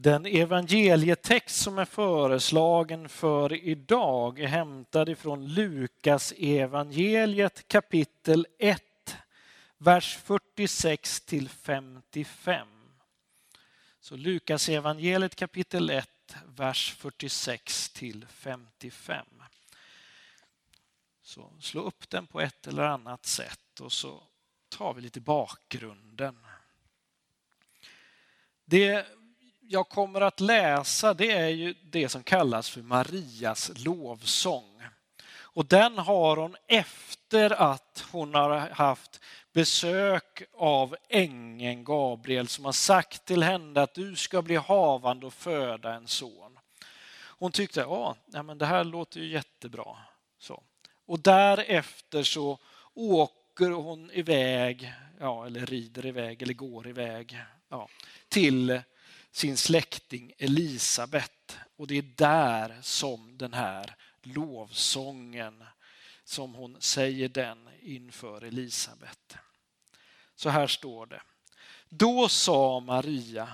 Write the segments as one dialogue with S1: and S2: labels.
S1: Den evangelietext som är föreslagen för idag är hämtad ifrån Lukas evangeliet kapitel 1, vers 46 till 55. Så Lukas evangeliet kapitel 1, vers 46 till 55. Så slå upp den på ett eller annat sätt och så tar vi lite bakgrunden. Det jag kommer att läsa det är ju det som kallas för Marias lovsång. Och den har hon efter att hon har haft besök av ängeln Gabriel som har sagt till henne att du ska bli havande och föda en son. Hon tyckte att ja, men det här låter ju jättebra. Så. Och därefter så åker hon iväg, ja, eller rider iväg eller går iväg ja, till sin släkting Elisabet. Och det är där som den här lovsången, som hon säger den inför Elisabet. Så här står det. Då sa Maria,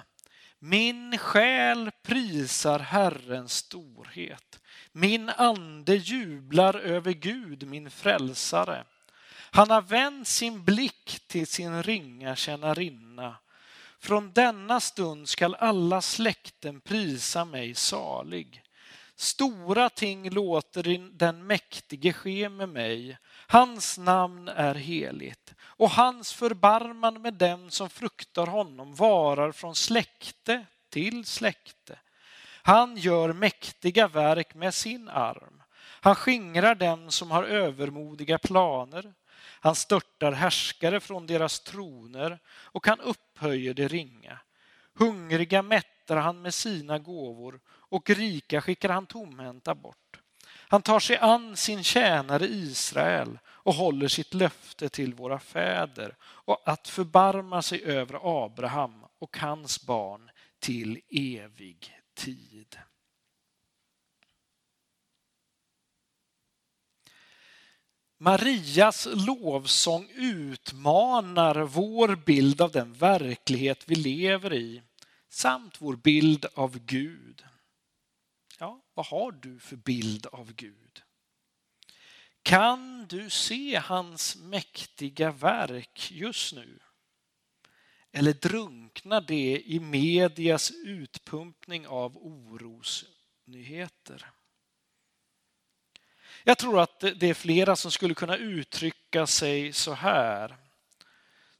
S1: min själ prisar Herrens storhet. Min ande jublar över Gud, min frälsare. Han har vänt sin blick till sin ringa tjänarinna från denna stund skall alla släkten prisa mig salig. Stora ting låter den mäktige ske med mig. Hans namn är heligt och hans förbarman med dem som fruktar honom varar från släkte till släkte. Han gör mäktiga verk med sin arm. Han skingrar dem som har övermodiga planer. Han störtar härskare från deras troner och han upphöjer det ringa. Hungriga mättar han med sina gåvor och rika skickar han tomhänta bort. Han tar sig an sin tjänare Israel och håller sitt löfte till våra fäder och att förbarma sig över Abraham och hans barn till evig tid. Marias lovsång utmanar vår bild av den verklighet vi lever i samt vår bild av Gud. Ja, vad har du för bild av Gud? Kan du se hans mäktiga verk just nu? Eller drunknar det i medias utpumpning av orosnyheter? Jag tror att det är flera som skulle kunna uttrycka sig så här,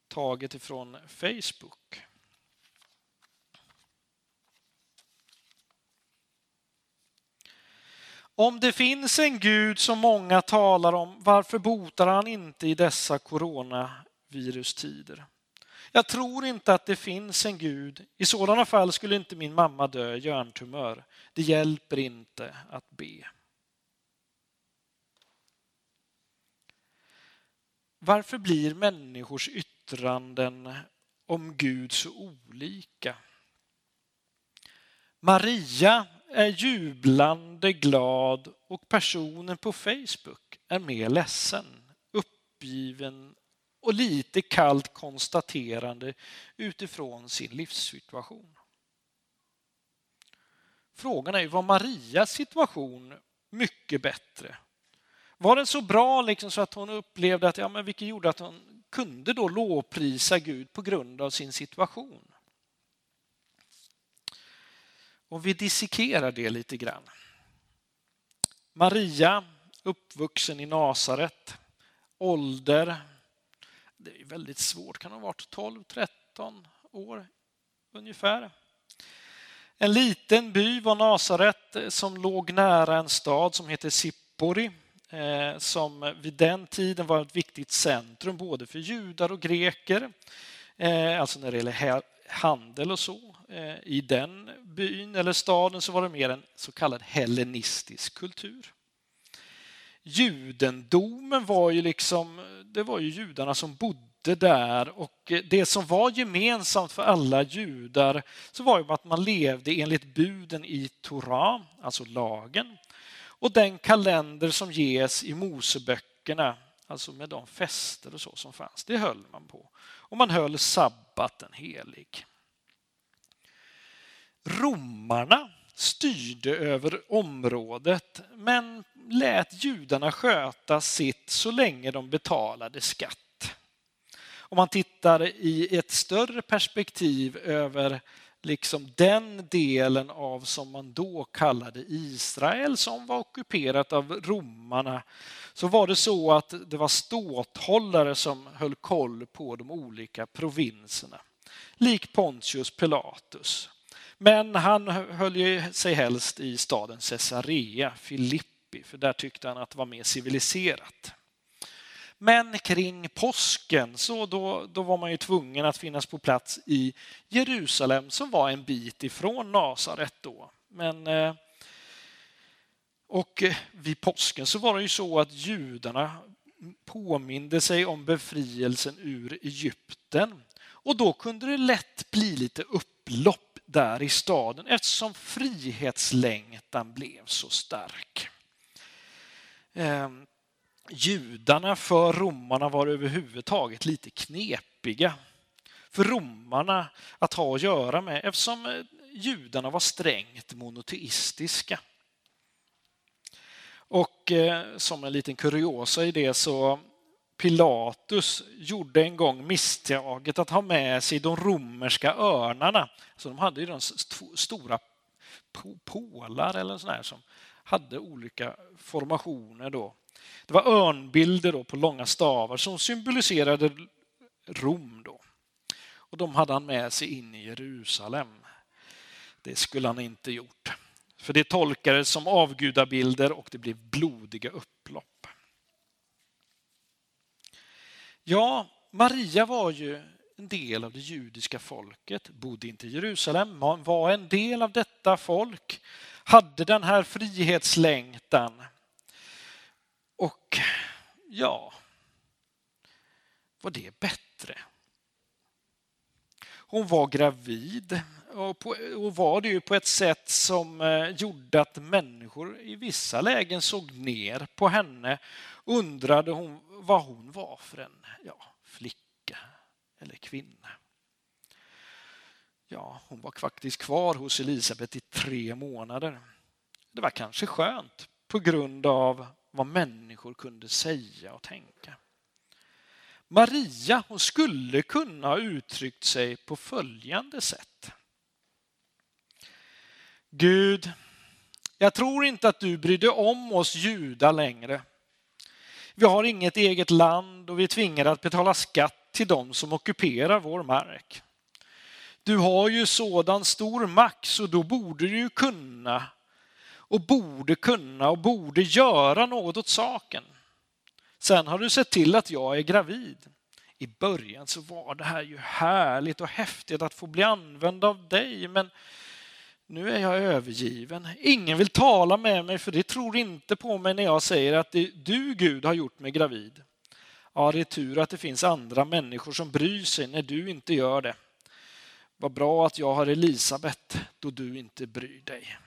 S1: taget ifrån Facebook. Om det finns en Gud som många talar om, varför botar han inte i dessa coronavirustider? Jag tror inte att det finns en Gud. I sådana fall skulle inte min mamma dö i hjärntumör. Det hjälper inte att be. Varför blir människors yttranden om Gud så olika? Maria är jublande glad och personen på Facebook är mer ledsen, uppgiven och lite kallt konstaterande utifrån sin livssituation. Frågan är ju, var Marias situation mycket bättre? Var den så bra liksom så att hon upplevde att, ja, men vilket gjorde att hon kunde då lovprisa Gud på grund av sin situation? Om vi dissekerar det lite grann. Maria, uppvuxen i Nasaret, ålder, det är väldigt svårt, kan ha varit 12-13 år ungefär. En liten by var Nasaret eh, som låg nära en stad som heter Sippori Eh, som vid den tiden var ett viktigt centrum både för judar och greker, eh, alltså när det gäller handel och så. Eh, I den byn eller staden så var det mer en så kallad hellenistisk kultur. Judendomen var ju liksom, det var ju judarna som bodde där och det som var gemensamt för alla judar så var ju att man levde enligt buden i Torah, alltså lagen och den kalender som ges i Moseböckerna, alltså med de fester och så som fanns, det höll man på. Och man höll sabbaten helig. romarna styrde över området men lät judarna sköta sitt så länge de betalade skatt. Om man tittar i ett större perspektiv över liksom den delen av som man då kallade Israel som var ockuperat av romarna så var det så att det var ståthållare som höll koll på de olika provinserna. Lik Pontius Pilatus. Men han höll sig helst i staden Caesarea Filippi för där tyckte han att det var mer civiliserat. Men kring påsken så då, då var man ju tvungen att finnas på plats i Jerusalem som var en bit ifrån Nasaret då. Men, eh, och eh, vid påsken så var det ju så att judarna påminde sig om befrielsen ur Egypten. Och då kunde det lätt bli lite upplopp där i staden eftersom frihetslängtan blev så stark. Ehm, Judarna för romarna var överhuvudtaget lite knepiga för romarna att ha att göra med eftersom eh, judarna var strängt monoteistiska. Och eh, som en liten kuriosa i det så Pilatus gjorde en gång misstaget att ha med sig de romerska örnarna. Så de hade ju de stora pålar eller sådär som hade olika formationer då. Det var örnbilder då på långa stavar som symboliserade Rom. Då. Och de hade han med sig in i Jerusalem. Det skulle han inte gjort. För det tolkades som avgudabilder och det blev blodiga upplopp. Ja, Maria var ju en del av det judiska folket, bodde inte i Jerusalem, var en del av detta folk, hade den här frihetslängtan och ja, var det bättre? Hon var gravid och, på, och var det ju på ett sätt som eh, gjorde att människor i vissa lägen såg ner på henne. Undrade hon vad hon var för en ja, flicka eller kvinna. Ja, hon var faktiskt kvar hos Elisabet i tre månader. Det var kanske skönt på grund av vad människor kunde säga och tänka. Maria hon skulle kunna ha uttryckt sig på följande sätt. Gud, jag tror inte att du brydde om oss judar längre. Vi har inget eget land och vi är tvingade att betala skatt till dem som ockuperar vår mark. Du har ju sådan stor makt så då borde du ju kunna och borde kunna och borde göra något åt saken. Sen har du sett till att jag är gravid. I början så var det här ju härligt och häftigt att få bli använd av dig, men nu är jag övergiven. Ingen vill tala med mig för det tror inte på mig när jag säger att det du Gud har gjort mig gravid. Ja, det är tur att det finns andra människor som bryr sig när du inte gör det. Vad bra att jag har Elisabet då du inte bryr dig.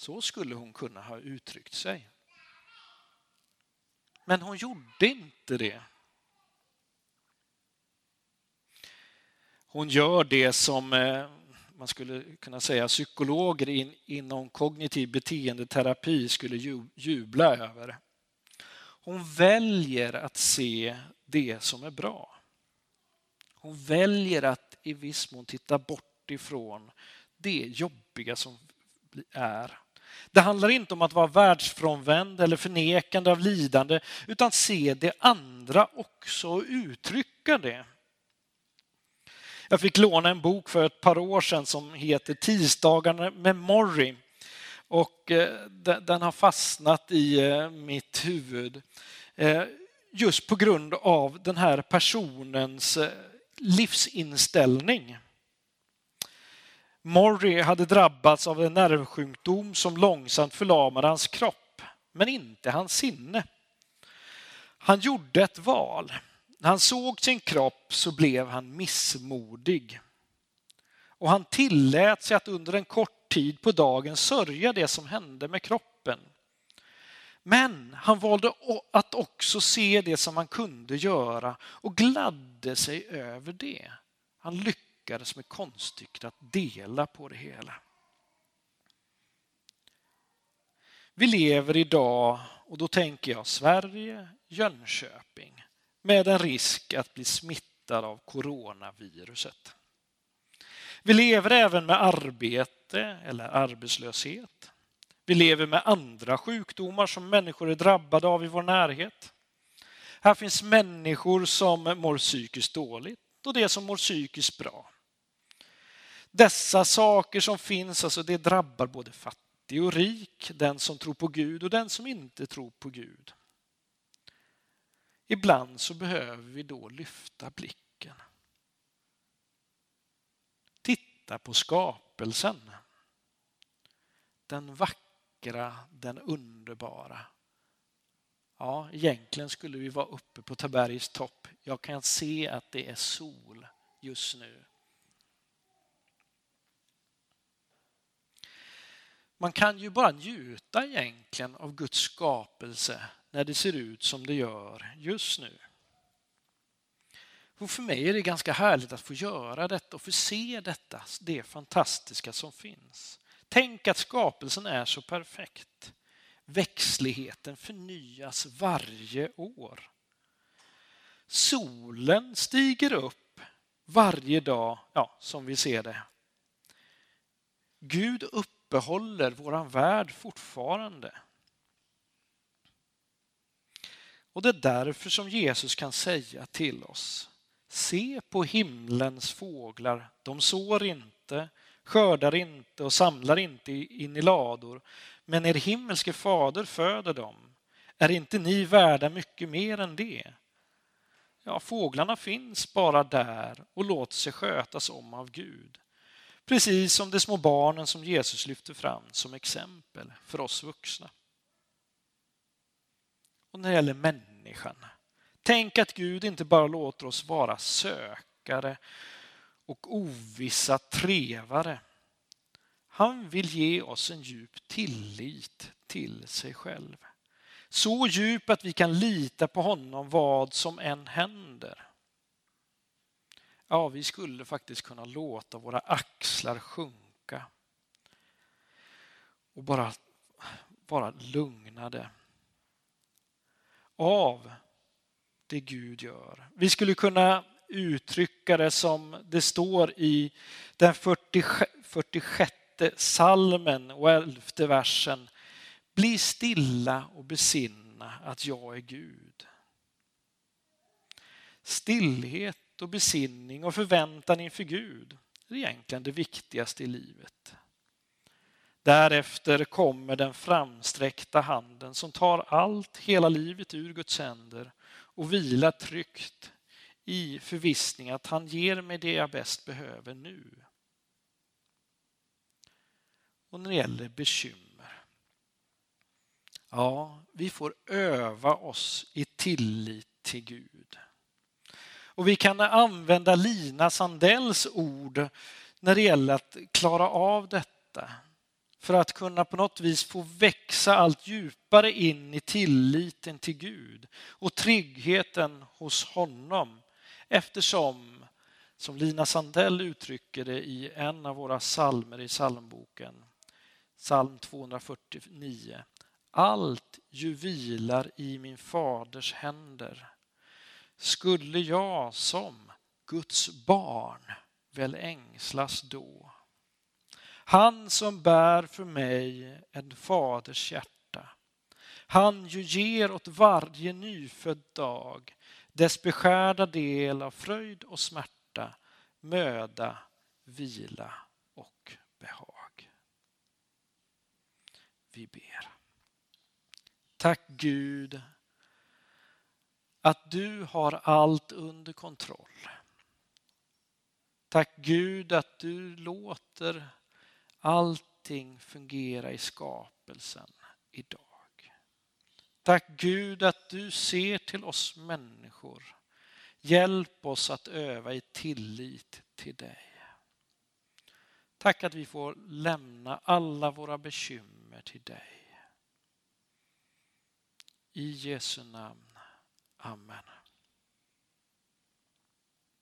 S1: Så skulle hon kunna ha uttryckt sig. Men hon gjorde inte det. Hon gör det som eh, man skulle kunna säga psykologer inom kognitiv beteendeterapi skulle jubla över. Hon väljer att se det som är bra. Hon väljer att i viss mån titta bort ifrån det jobbiga som är det handlar inte om att vara världsfrånvänd eller förnekande av lidande, utan se det andra också och uttrycka det. Jag fick låna en bok för ett par år sedan som heter Tisdagarna med Morrie. Och eh, den har fastnat i eh, mitt huvud eh, just på grund av den här personens livsinställning. Morrie hade drabbats av en nervsjukdom som långsamt förlamade hans kropp, men inte hans sinne. Han gjorde ett val. När han såg sin kropp så blev han missmodig. Och han tillät sig att under en kort tid på dagen sörja det som hände med kroppen. Men han valde att också se det som han kunde göra och gladde sig över det. Han lyckades lyckades med konststycket att dela på det hela. Vi lever idag, och då tänker jag Sverige, Jönköping, med en risk att bli smittad av coronaviruset. Vi lever även med arbete eller arbetslöshet. Vi lever med andra sjukdomar som människor är drabbade av i vår närhet. Här finns människor som mår psykiskt dåligt och det som mår psykiskt bra. Dessa saker som finns, alltså det drabbar både fattig och rik, den som tror på Gud och den som inte tror på Gud. Ibland så behöver vi då lyfta blicken. Titta på skapelsen. Den vackra, den underbara. Ja, egentligen skulle vi vara uppe på Tabergs topp. Jag kan se att det är sol just nu. Man kan ju bara njuta egentligen av Guds skapelse när det ser ut som det gör just nu. Och för mig är det ganska härligt att få göra detta och få se detta, det fantastiska som finns. Tänk att skapelsen är så perfekt. Växtligheten förnyas varje år. Solen stiger upp varje dag, ja, som vi ser det. Gud uppehåller våran värld fortfarande. Och det är därför som Jesus kan säga till oss, se på himlens fåglar, de sår inte, skördar inte och samlar inte in i lador, men er himmelske fader föder dem. Är inte ni värda mycket mer än det? Ja, fåglarna finns bara där och låter sig skötas om av Gud. Precis som de små barnen som Jesus lyfter fram som exempel för oss vuxna. Och när det gäller människan, tänk att Gud inte bara låter oss vara sökare och ovissa trevare han vill ge oss en djup tillit till sig själv. Så djup att vi kan lita på honom vad som än händer. Ja, vi skulle faktiskt kunna låta våra axlar sjunka och bara vara lugnade av det Gud gör. Vi skulle kunna uttrycka det som det står i den 46 salmen och elfte versen. Bli stilla och besinna att jag är Gud. Stillhet och besinning och förväntan inför Gud är egentligen det viktigaste i livet. Därefter kommer den framsträckta handen som tar allt, hela livet ur Guds händer och vilar tryggt i förvissning att han ger mig det jag bäst behöver nu och när det gäller bekymmer. Ja, vi får öva oss i tillit till Gud. Och vi kan använda Lina Sandells ord när det gäller att klara av detta. För att kunna på något vis få växa allt djupare in i tilliten till Gud och tryggheten hos honom. Eftersom, som Lina Sandell uttrycker det i en av våra salmer i psalmboken, Psalm 249. Allt ju vilar i min faders händer. Skulle jag som Guds barn väl ängslas då? Han som bär för mig en faders hjärta. Han ju ger åt varje nyfödd dag dess beskärda del av fröjd och smärta, möda, vila och behag vi ber. Tack Gud att du har allt under kontroll. Tack Gud att du låter allting fungera i skapelsen idag. Tack Gud att du ser till oss människor. Hjälp oss att öva i tillit till dig. Tack att vi får lämna alla våra bekymmer till dig. I Jesu namn. Amen.